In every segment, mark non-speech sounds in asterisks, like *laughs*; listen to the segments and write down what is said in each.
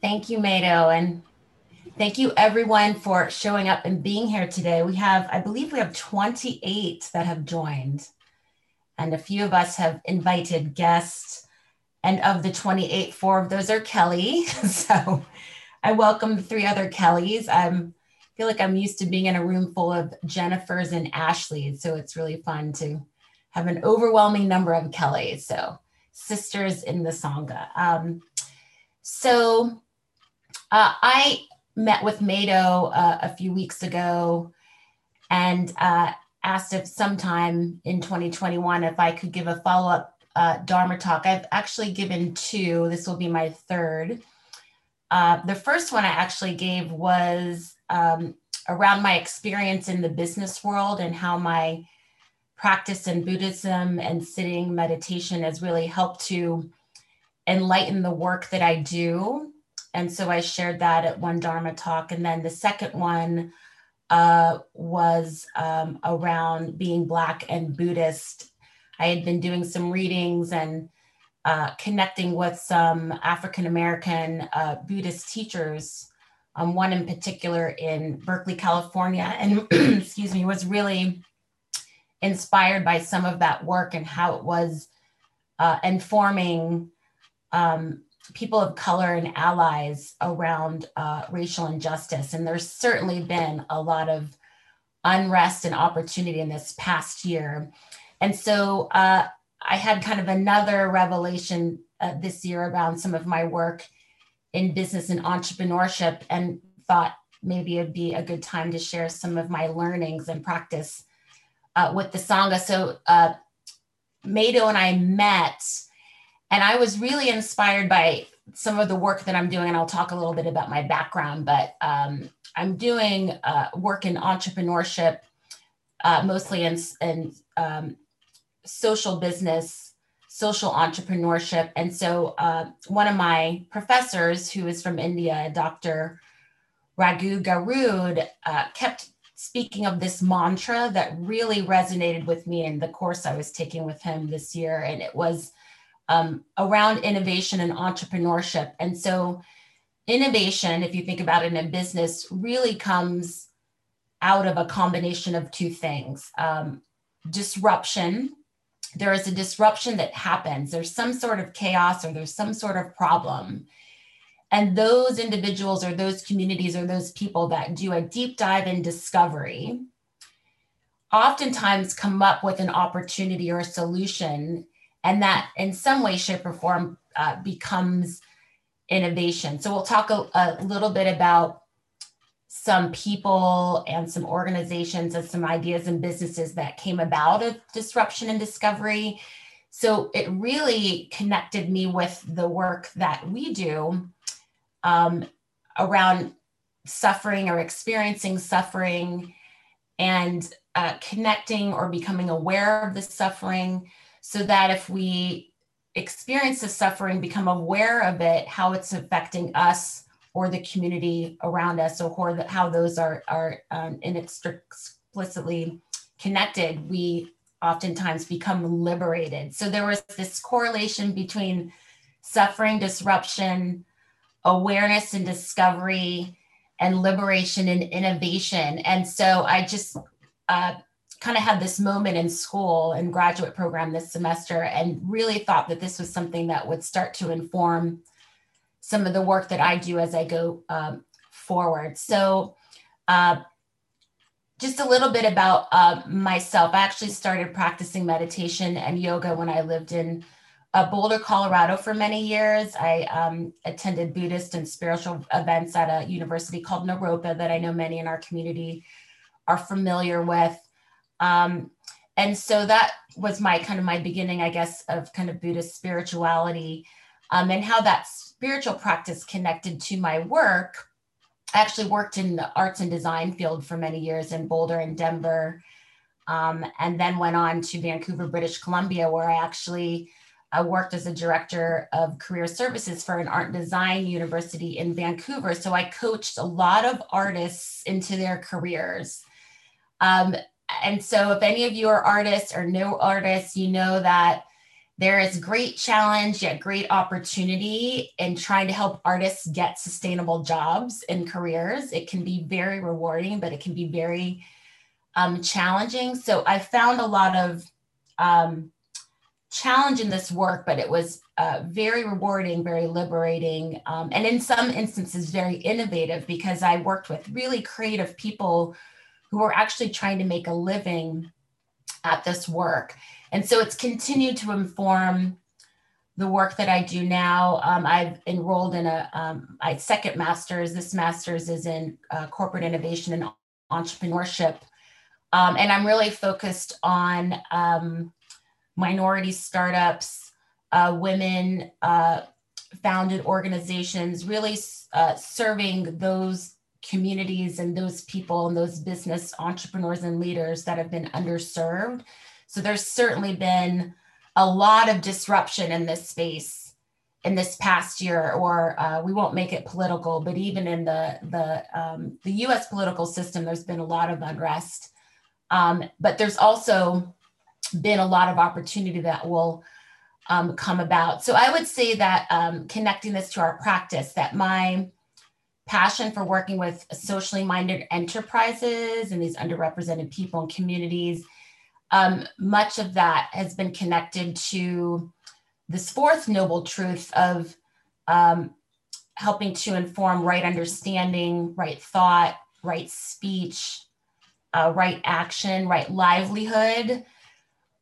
Thank you, Mado. And thank you everyone for showing up and being here today. We have, I believe we have 28 that have joined and a few of us have invited guests. And of the 28, four of those are Kelly. *laughs* so I welcome the three other Kellys. I'm feel like I'm used to being in a room full of Jennifers and Ashleys. So it's really fun to have an overwhelming number of Kellys. So sisters in the Sangha. Um, so uh, I met with Mado uh, a few weeks ago and uh, asked if sometime in 2021 if I could give a follow up uh, Dharma talk. I've actually given two. This will be my third. Uh, the first one I actually gave was um, around my experience in the business world and how my practice in Buddhism and sitting meditation has really helped to enlighten the work that I do. And so I shared that at one Dharma talk. And then the second one uh, was um, around being Black and Buddhist. I had been doing some readings and uh, connecting with some African American uh, Buddhist teachers. Um, one in particular in Berkeley, California, and *clears throat* excuse me, was really inspired by some of that work and how it was uh, informing um, people of color and allies around uh, racial injustice. And there's certainly been a lot of unrest and opportunity in this past year. And so uh, I had kind of another revelation uh, this year around some of my work in business and entrepreneurship and thought maybe it'd be a good time to share some of my learnings and practice uh, with the Sangha. So uh, Mado and I met and I was really inspired by some of the work that I'm doing, and I'll talk a little bit about my background. But um, I'm doing uh, work in entrepreneurship, uh, mostly in, in um, social business, social entrepreneurship. And so, uh, one of my professors, who is from India, Dr. Raghu Garud, uh, kept speaking of this mantra that really resonated with me in the course I was taking with him this year. And it was um, around innovation and entrepreneurship. And so, innovation, if you think about it in a business, really comes out of a combination of two things um, disruption. There is a disruption that happens, there's some sort of chaos or there's some sort of problem. And those individuals or those communities or those people that do a deep dive in discovery oftentimes come up with an opportunity or a solution and that in some way shape or form uh, becomes innovation. So we'll talk a, a, little bit about some people and some organizations and some ideas and businesses that came about of disruption and discovery. So it really connected me with the work that we do um, around suffering or experiencing suffering and uh, connecting or becoming aware of the suffering so that if we experience the suffering, become aware of it, how it's affecting us or the community around us, or how those are, are um, connected, we oftentimes become liberated. So there was this correlation between suffering, disruption, awareness and discovery, and liberation and innovation. And so I just uh, kind of had this moment in school and graduate program this semester and really thought that this was something that would start to inform some of the work that I do as I go um, forward. So, uh, just a little bit about uh, myself. I actually started practicing meditation and yoga when I lived in uh, Boulder, Colorado for many years. I um, attended Buddhist and spiritual events at a university called Naropa that I know many in our community are familiar with. Um, and so that was my kind of my beginning, I guess, of kind of Buddhist spirituality um, and how that spiritual practice connected to my work. I actually worked in the arts and design field for many years in Boulder and Denver, um, and then went on to Vancouver, British Columbia, where I actually uh, worked as a director of career services for an art design university in Vancouver. So I coached a lot of artists into their careers. Um, and so if any of you are artists or know artists, you know that there is great challenge yet great opportunity in trying to help artists get sustainable jobs and careers. It can be very rewarding, but it can be very um, challenging. So I found a lot of um, challenge in this work, but it was uh, very rewarding, very liberating, um, and in some instances, very innovative because I worked with really creative people who are actually trying to make a living at this work. And so it's continued to inform the work that I do now. Um, I've enrolled in a um, second master's. This master's is in uh, corporate innovation and entrepreneurship. Um, and I'm really focused on um, minority startups, uh, women uh, founded organizations, really uh, serving those communities and those people and those business entrepreneurs and leaders that have been underserved so there's certainly been a lot of disruption in this space in this past year, or uh, we won't make it political, but even in the the um, the U.S. political system, there's been a lot of unrest. Um, but there's also been a lot of opportunity that will um, come about. So I would say that um, connecting this to our practice, that my passion for working with socially minded enterprises and these underrepresented people and communities um, much of that has been connected to this fourth noble truth of um, helping to inform right understanding, right thought, right speech, uh, right action, right livelihood,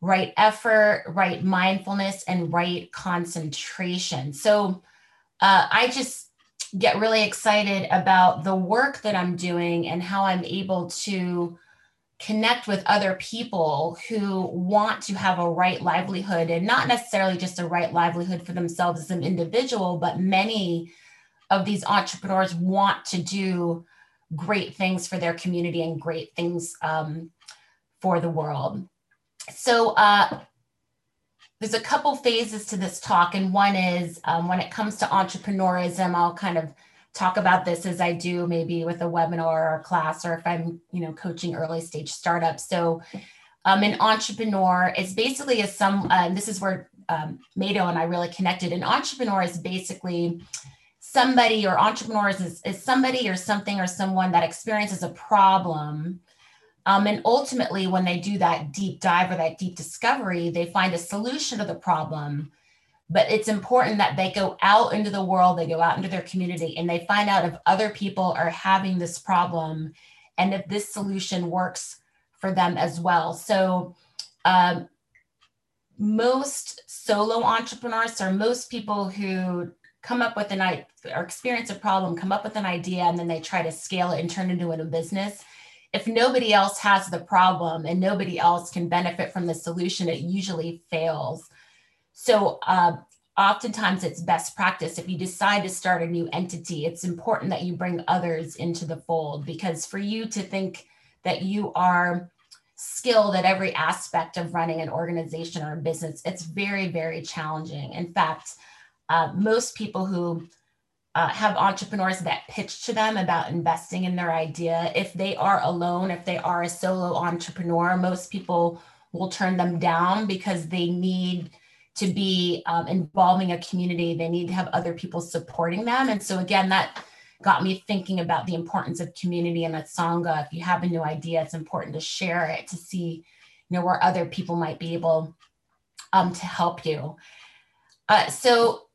right effort, right mindfulness, and right concentration. So uh, I just get really excited about the work that I'm doing and how I'm able to connect with other people who want to have a right livelihood and not necessarily just a right livelihood for themselves as an individual, but many of these entrepreneurs want to do great things for their community and great things um, for the world. So, uh, there's a couple phases to this talk, and one is um, when it comes to entrepreneurism, I'll kind of talk about this as I do maybe with a webinar or a class or if I'm, you know, coaching early stage startups. So um, an entrepreneur is basically a some, uh, this is where um, Mado and I really connected. An entrepreneur is basically somebody or entrepreneurs is, is somebody or something or someone that experiences a problem. Um, and ultimately, when they do that deep dive or that deep discovery, they find a solution to the problem. But it's important that they go out into the world they go out into their community and they find out if other people are having this problem and if this solution works for them as well. So um, most solo entrepreneurs or most people who come up with an idea or experience a problem come up with an idea and then they try to scale it and turn it into a business if nobody else has the problem and nobody else can benefit from the solution it usually fails so uh, oftentimes it's best practice if you decide to start a new entity, it's important that you bring others into the fold because for you to think that you are skilled at every aspect of running an organization or a business, it's very, very challenging. In fact, uh, most people who uh, have entrepreneurs that pitch to them about investing in their idea, if they are alone, if they are a solo entrepreneur, most people will turn them down because they need to be um, involving a community, they need to have other people supporting them. And so, again, that got me thinking about the importance of community and that Sangha. If you have a new idea, it's important to share it to see, you know, where other people might be able um, to help you. Uh, so,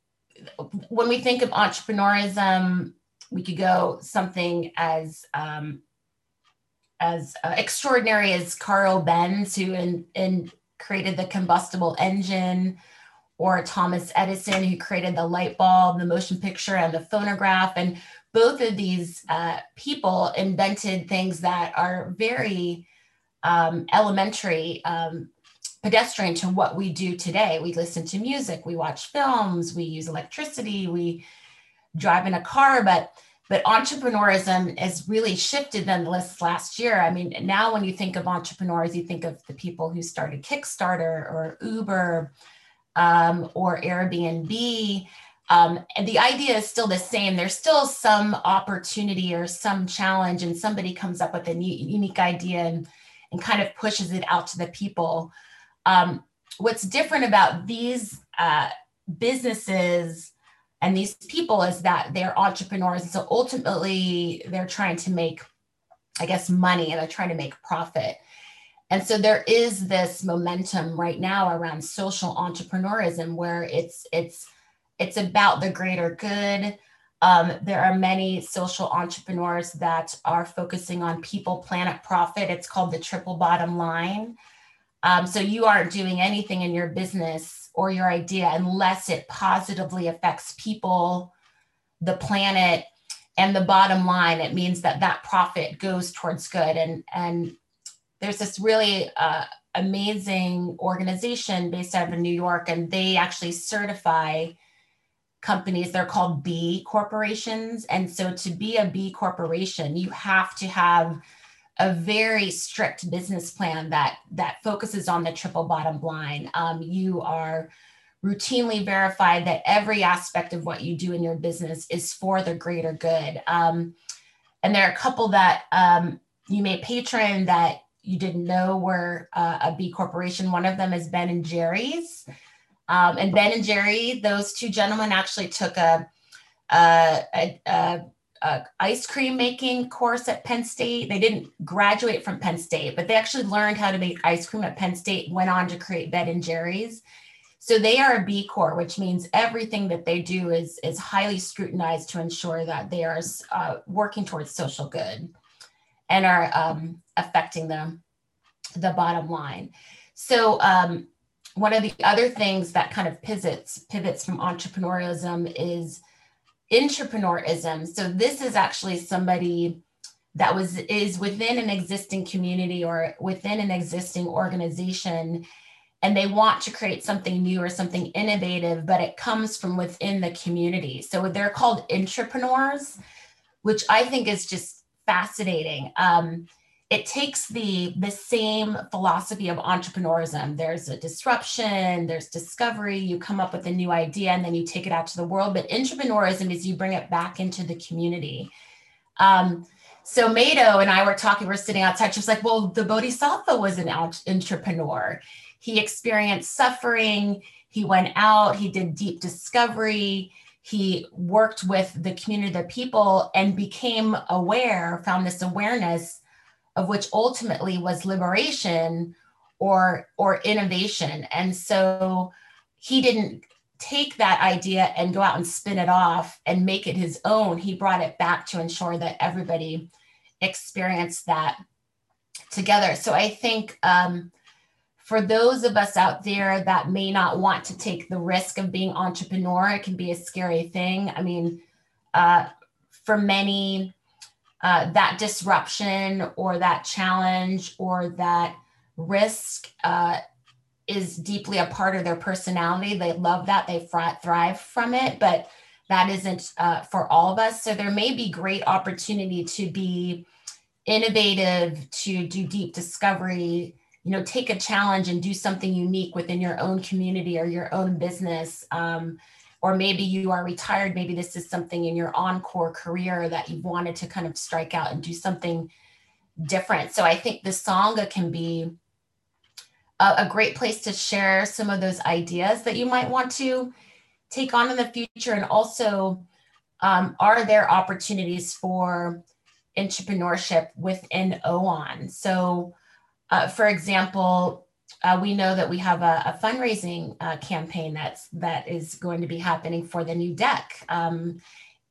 when we think of entrepreneurism, we could go something as um, as uh, extraordinary as Carl Benz, who in, in created the combustible engine, or Thomas Edison, who created the light bulb, the motion picture, and the phonograph. And both of these uh, people invented things that are very um, elementary, um, pedestrian to what we do today. We listen to music, we watch films, we use electricity, we drive in a car, but but entrepreneurism has really shifted than this last year. I mean, now when you think of entrepreneurs, you think of the people who started Kickstarter or Uber um, or Airbnb. Um, and the idea is still the same. There's still some opportunity or some challenge, and somebody comes up with a new, unique idea and, and kind of pushes it out to the people. Um, what's different about these uh, businesses and these people is that they're entrepreneurs. And So ultimately, they're trying to make, I guess, money and they're trying to make profit. And so there is this momentum right now around social entrepreneurism where it's it's it's about the greater good. Um, there are many social entrepreneurs that are focusing on people, planet, profit. It's called the triple bottom line. Um, so you aren't doing anything in your business or your idea unless it positively affects people, the planet, and the bottom line. It means that that profit goes towards good. And and there's this really uh, amazing organization based out of New York, and they actually certify companies. They're called B corporations, and so to be a B corporation, you have to have a very strict business plan that that focuses on the triple bottom line. Um, you are routinely verified that every aspect of what you do in your business is for the greater good. Um, and there are a couple that um, you may patron that you didn't know were uh, a B corporation. One of them is Ben and Jerry's. Um, and Ben and Jerry, those two gentlemen actually took a, a, a, a a ice cream making course at Penn State. They didn't graduate from Penn State, but they actually learned how to make ice cream at Penn State, went on to create Ben and Jerry's. So they are a B Corp, which means everything that they do is, is highly scrutinized to ensure that they are uh, working towards social good and are um, affecting the, the bottom line. So um, one of the other things that kind of pivots pivots from entrepreneurialism is intrapreneurism. So this is actually somebody that was is within an existing community or within an existing organization and they want to create something new or something innovative but it comes from within the community so they're called intrapreneurs which i think is just fascinating um, it takes the the same philosophy of entrepreneurism there's a disruption there's discovery you come up with a new idea and then you take it out to the world but intrapreneurism is you bring it back into the community um, so Mado and I were talking, we're sitting outside. She was like, well, the Bodhisattva was an entrepreneur. He experienced suffering. He went out, he did deep discovery. He worked with the community, the people, and became aware, found this awareness of which ultimately was liberation or or innovation. And so he didn't take that idea and go out and spin it off and make it his own. He brought it back to ensure that everybody experienced that together. So i think um, for those of us out there that may not want to take the risk of being entrepreneur it can be a scary thing. I mean uh, for many uh, that disruption or that challenge or that risk uh, is deeply a part of their personality. They love that, they thrive from it, but that isn't uh, for all of us. So there may be great opportunity to be innovative, to do deep discovery, you know, take a challenge and do something unique within your own community or your own business. Um, or maybe you are retired maybe this is something in your encore career that you wanted to kind of strike out and do something different. So i think the sangha can be a, a, great place to share some of those ideas that you might want to take on in the future. And also um, are there opportunities for entrepreneurship within OAN so uh, for example uh, we know that we have a, a fundraising uh, campaign that's that is going to be happening for the new deck. Um,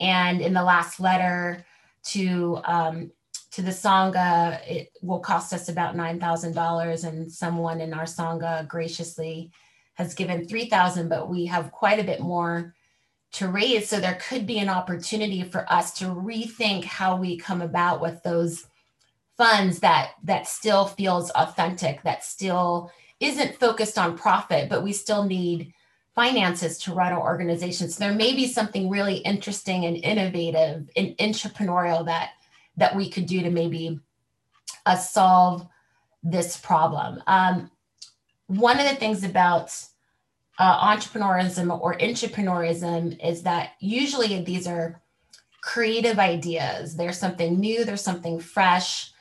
and in the last letter to um, to the sangha, it will cost us about nine thousand dollars, and someone in our sangha graciously has given three thousand, but we have quite a bit more to raise. So there could be an opportunity for us to rethink how we come about with those funds that that still feels authentic, that still isn't focused on profit, but we still need finances to run our organizations. There may be something really interesting and innovative and entrepreneurial that that we could do to maybe uh, solve this problem. Um, one of the things about uh, entrepreneurism or intrapreneurism is that usually these are creative ideas. There's something new, there's something fresh,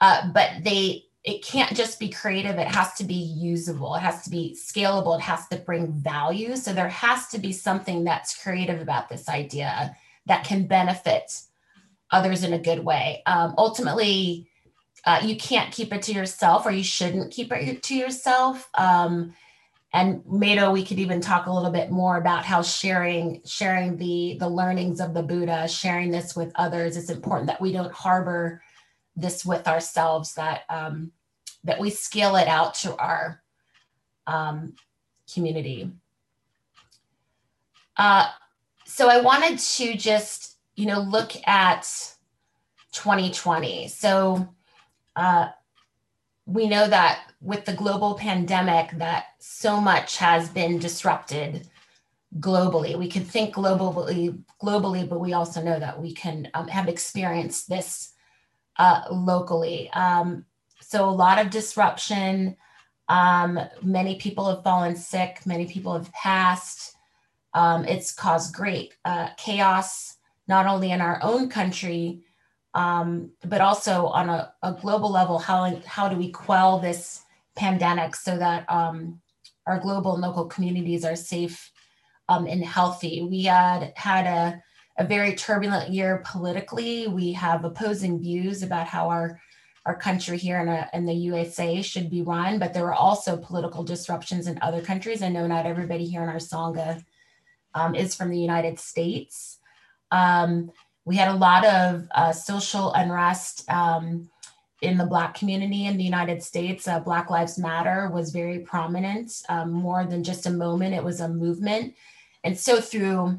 uh, but they it can't just be creative. It has to be usable. It has to be scalable. It has to bring value. So there has to be something that's creative about this idea that can benefit others in a good way. Um, ultimately uh, you can't keep it to yourself or you shouldn't keep it to yourself. Um, and Mado, we could even talk a little bit more about how sharing sharing the the learnings of the Buddha, sharing this with others, it's important that we don't harbor this with ourselves. That um, that we scale it out to our um, community. Uh, so I wanted to just you know look at 2020. So uh, we know that with the global pandemic that so much has been disrupted globally we can think globally globally but we also know that we can um, have experienced this uh, locally. Um, so a lot of disruption. Um, many people have fallen sick. Many people have passed. Um, it's caused great uh, chaos not only in our own country um, but also on a, a, global level, how, how do we quell this pandemic so that um, our global and local communities are safe um, and healthy? We had had a, a very turbulent year politically. We have opposing views about how our our country here in, a, in the USA should be run, but there were also political disruptions in other countries. I know not everybody here in our Sangha um, is from the United States. Um, we had a lot of uh, social unrest um, in the Black community in the United States. Uh, Black Lives Matter was very prominent, um, more than just a moment, it was a movement. And so, through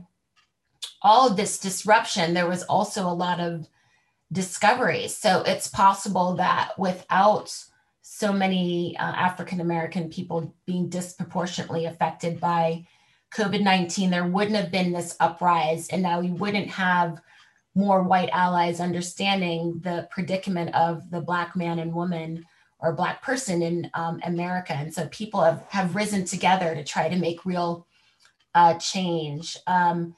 all of this disruption, there was also a lot of discovery. So, it's possible that without so many uh, African American people being disproportionately affected by COVID 19, there wouldn't have been this uprise, and now we wouldn't have more white allies understanding the predicament of the black man and woman or black person in um, America. And so people have, have risen together to try to make real uh, change. Um,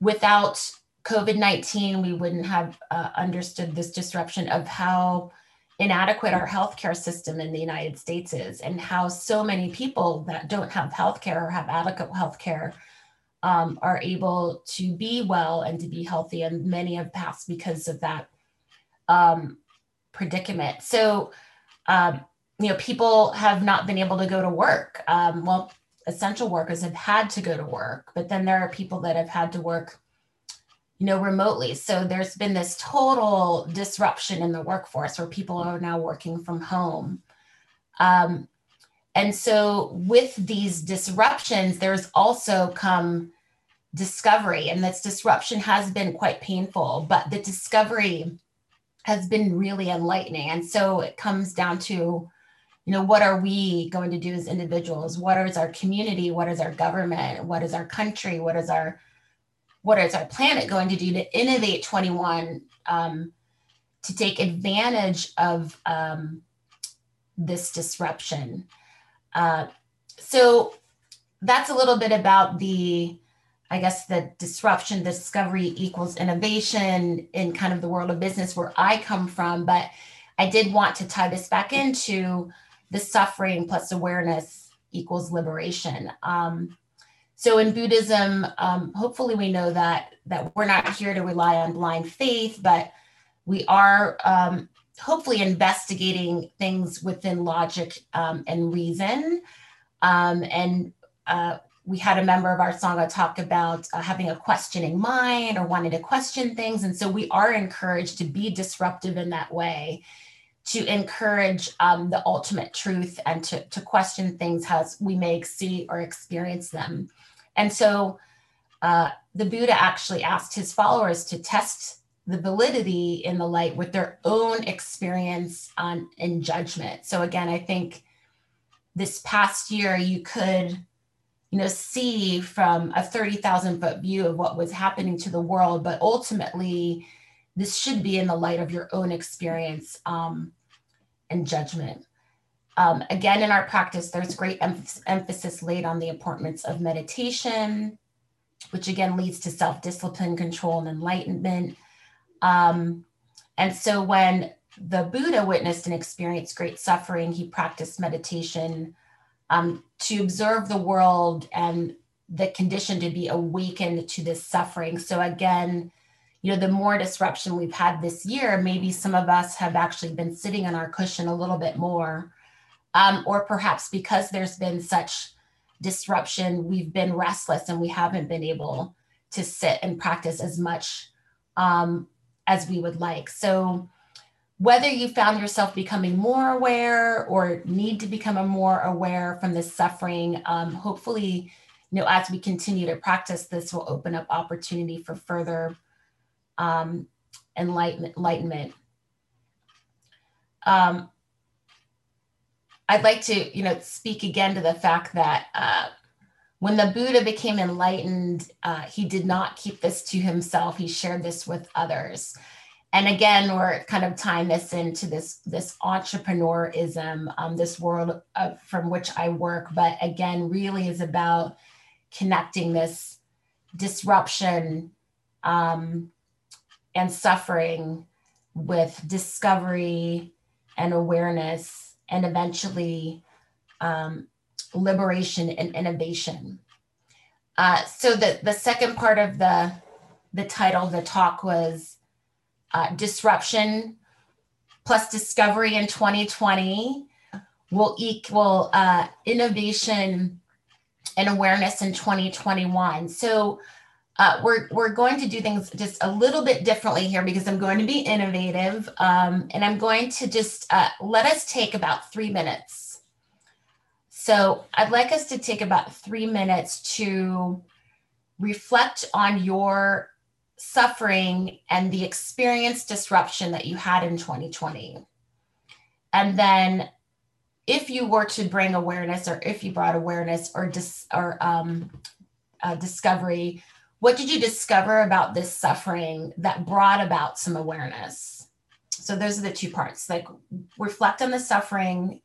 without COVID-19, we wouldn't have uh, understood this disruption of how inadequate our healthcare system in the United States is and how so many people that don't have healthcare or have adequate healthcare um, are able to be well and to be healthy, and many have passed because of that um, predicament. So, um, you know, people have not been able to go to work. Um, well, essential workers have had to go to work, but then there are people that have had to work, you know, remotely. So there's been this total disruption in the workforce where people are now working from home. Um, and so, with these disruptions, there's also come discovery, and this disruption has been quite painful, but the discovery has been really enlightening. And so, it comes down to, you know, what are we going to do as individuals? What is our community? What is our government? What is our country? What is our what is our planet going to do to innovate 21 um, to take advantage of um, this disruption? Uh, so that's a little bit about the, I guess, the disruption, discovery equals innovation in kind of the world of business where I come from. But I did want to tie this back into the suffering plus awareness equals liberation. Um, so in Buddhism, um, hopefully we know that that we're not here to rely on blind faith, but we are um, hopefully investigating things within logic um, and reason. Um, and uh, we had a member of our Sangha talk about uh, having a questioning mind or wanting to question things. And so we are encouraged to be disruptive in that way, to encourage um, the ultimate truth and to, to question things as we may see or experience them. And so uh, the Buddha actually asked his followers to test the validity in the light with their own experience on in judgment. So again, I think this past year you could you know see from a 30,000 foot view of what was happening to the world, but ultimately this should be in the light of your own experience um, and judgment. Um, again, in our practice, there's great em- emphasis laid on the importance of meditation, which again leads to self discipline, control, and enlightenment. Um, and so when the Buddha witnessed and experienced great suffering. He practiced meditation um, to observe the world and the condition to be awakened to this suffering. So, again, you know, the more disruption we've had this year, maybe some of us have actually been sitting on our cushion a little bit more. Um, or perhaps because there's been such disruption, we've been restless and we haven't been able to sit and practice as much um, as we would like. So, whether you found yourself becoming more aware or need to become more aware from this suffering, um, hopefully, you know, as we continue to practice this, will open up opportunity for further um, enlightenment. enlightenment. Um, I'd like to, you know, speak again to the fact that uh, when the Buddha became enlightened, uh, he did not keep this to himself. He shared this with others. And again, we're kind of tying this into this this entrepreneurism, um, this world from which I work. But again, really is about connecting this disruption um, and suffering with discovery and awareness and eventually um, liberation and innovation. Uh, so the, the second part of the, the title of the talk was uh, disruption plus discovery in 2020 will equal uh, innovation and awareness in 2021. So uh, we're, we're going to do things just a little bit differently here because I'm going to be innovative. Um, and I'm going to just uh, let us take about three minutes. So I'd like us to take about three minutes to reflect on your suffering and the experience disruption that you had in 2020. And then if you were to bring awareness or if you brought awareness or dis, or um, uh, discovery what did you discover about this suffering that brought about some awareness? So those are the two parts like reflect on the suffering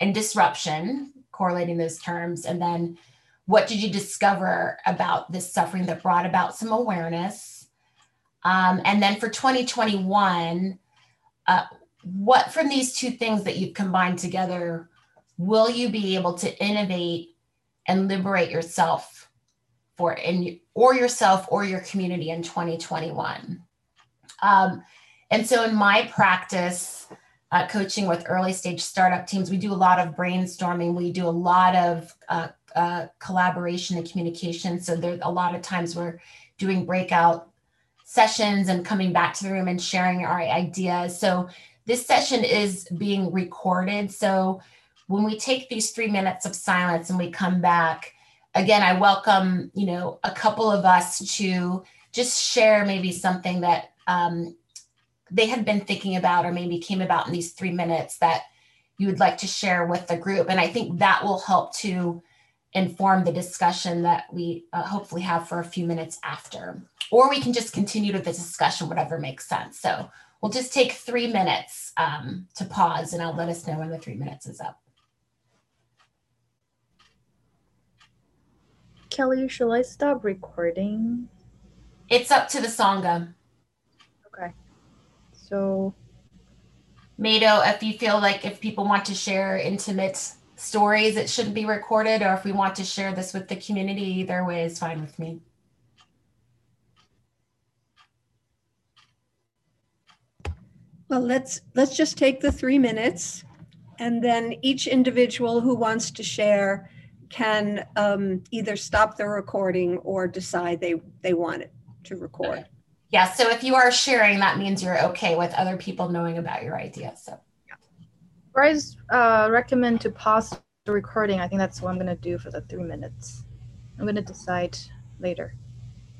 and disruption, correlating those terms. And then what did you discover about this suffering that brought about some awareness? Um, and then for 2021, uh, what from these two things that you've combined together will you be able to innovate and liberate yourself for in or yourself or your community in 2021. Um, and so in my practice, uh, coaching with early stage startup teams, we do a lot of brainstorming. We do a lot of uh, uh, collaboration and communication. So there's a lot of times we're doing breakout sessions and coming back to the room and sharing our ideas. So this session is being recorded. So when we take these three minutes of silence and we come back, again, I welcome, you know, a couple of us to just share maybe something that um, they had been thinking about or maybe came about in these three minutes that you would like to share with the group. And I think that will help to inform the discussion that we uh, hopefully have for a few minutes after. Or we can just continue to the discussion, whatever makes sense. So we'll just take three minutes um, to pause and I'll let us know when the three minutes is up. Kelly, shall I stop recording? It's up to the Sangha. Okay. So, Mado, if you feel like if people want to share intimate stories, it shouldn't be recorded, or if we want to share this with the community, either way is fine with me. Well, let's let's just take the three minutes, and then each individual who wants to share can um, either stop the recording or decide they, they want it to record. Yeah, so if you are sharing, that means you're okay with other people knowing about your idea. So, yeah. uh, recommend to pause the recording. I think that's what I'm going to do for the three minutes. I'm going to decide later.